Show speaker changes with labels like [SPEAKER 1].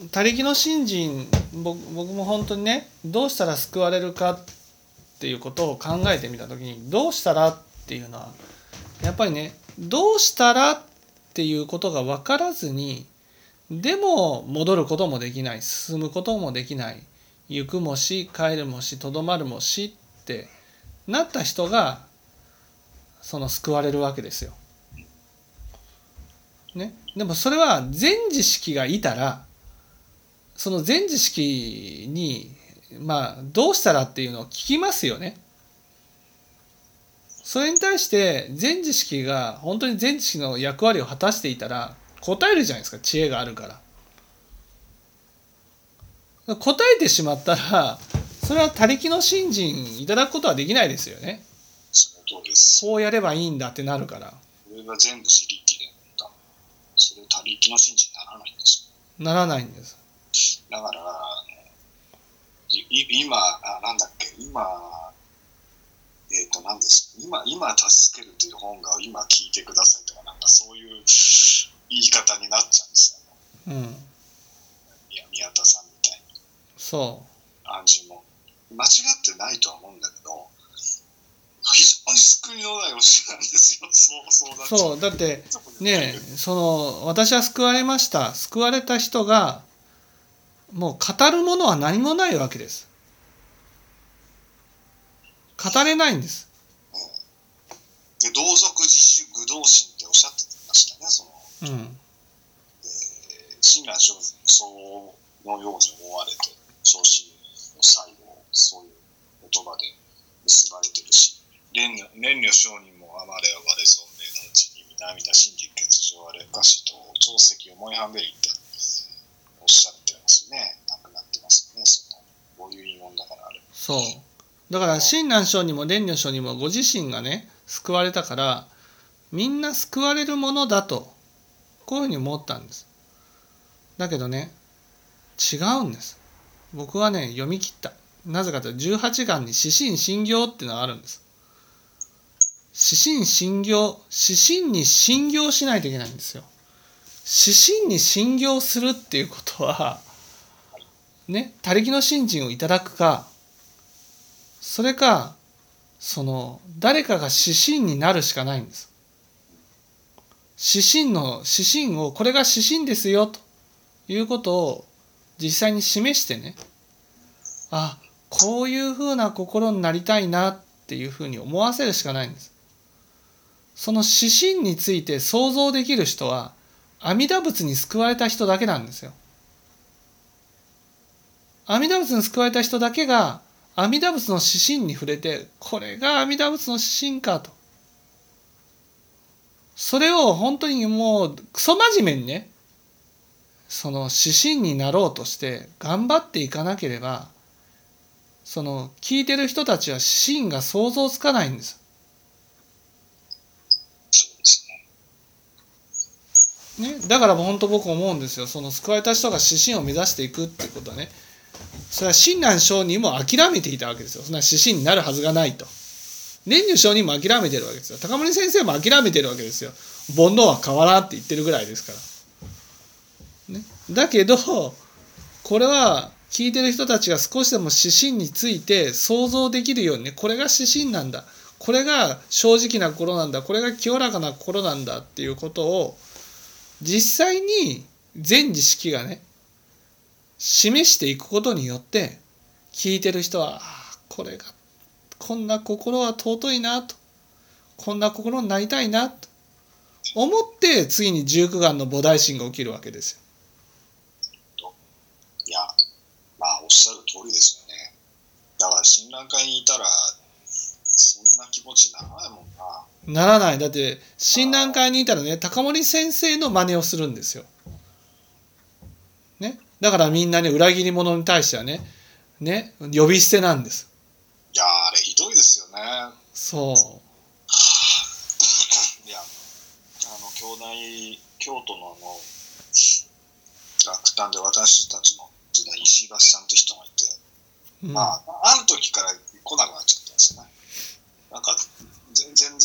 [SPEAKER 1] 「他力の信心」僕僕も本当にねどうしたら救われるかっていうことを考えてみた時に「どうしたら」っていうのはやっぱりね「どうしたら」っていうことが分からずにでも戻ることもできない進むこともできない行くもし帰るもしとどまるもしってなった人がその救われるわけですよ。ね、でもそれは全知識がいたらその全知識にまあどうしたらっていうのを聞きますよね。それに対して全知識が本当に全知識の役割を果たしていたら答えるじゃないですか知恵があるから答えてしまったらそれは他力の信心いただくことはできないですよね。こうやればいいんだってなるから
[SPEAKER 2] これが全部自力でだ。それ他力の信じにならないんですよ。
[SPEAKER 1] ならないんです
[SPEAKER 2] だから、今、あなんだっけ、今、えっ、と、何です今、今助けるという本が今聞いてくださいとか、なんかそういう言い方になっちゃうんですよ、ね。
[SPEAKER 1] うん
[SPEAKER 2] 宮宮田さんみたいに。
[SPEAKER 1] そ
[SPEAKER 2] 暗示も。間違ってないとは思うんだけど、非常に救いのない教えなんですよ。そう、そう
[SPEAKER 1] だってねその私は救われました救われた人がもう語るものは何もないわけです。語れないんです。
[SPEAKER 2] で同族自主愚道心っておっしゃってましたね、その、
[SPEAKER 1] うん。
[SPEAKER 2] えー、親鸞上そのように思われて、昇進の最後、そういう言葉で結ばれてるし、蓮如蓮如上人もあまれあまれ存命のうちに南田真実欠如あれかしと長石思いはべりってね。亡くなってますね、その、こういう言い問だからあれ。
[SPEAKER 1] そう。だから親鸞聖にも蓮如聖にもご自身がね救われたからみんな救われるものだとこういうふうに思ったんです。だけどね違うんです。僕はね読み切った。なぜかというと18巻に「指針信行」っていうのがあるんです。指針信行指針に信行しないといけないんですよ。指針に信行するっていうことはね他力の信心をいただくかそれかその誰かが指針になるしかないんです。指針の指針をこれが指針ですよということを実際に示してねあこういうふうな心になりたいなっていうふうに思わせるしかないんです。その指針について想像できる人は阿弥陀仏に救われた人だけなんですよ。阿弥陀仏に救われた人だけが阿弥陀仏の指針に触れてこれが阿弥陀仏の指針かと。それを本当にもうクソ真面目にねその指針になろうとして頑張っていかなければその聞いてる人たちは指針が想像つかないんです。ね、だから本当僕思うんですよ。その救われた人が指針を目指していくってことはね。それは親鸞聖人も諦めていたわけですよ。そんな指針になるはずがないと。蓮如聖人も諦めてるわけですよ。高森先生も諦めてるわけですよ。煩悩は変わらんって言ってるぐらいですから、ね、だけどこれは聞いてる人たちが少しでも指針について想像できるようにねこれが指針なんだ。これが正直な心なんだ。これが清らかな心なんだっていうことを実際に全知識がね示していくことによって聞いてる人はああこれがこんな心は尊いなとこんな心になりたいなと思って次に十九眼の菩提心が起きるわけですよ。
[SPEAKER 2] いや、まあ、おっしゃる通りですよね。だから、親鸞会にいたら、そんな気持ちにならないもんな。
[SPEAKER 1] ならないだって親鸞会にいたらね高森先生の真似をするんですよ。ね、だからみんなね裏切り者に対してはねね呼び捨てなんです。
[SPEAKER 2] いや、あれひどいですよね。
[SPEAKER 1] そう
[SPEAKER 2] いや、あの、京大、京都のあの、楽団で私たちの時代、石橋さんって人がいて、
[SPEAKER 1] うん
[SPEAKER 2] まあ、ある時から来なくなっちゃったんですよね。なんか、ぜ全然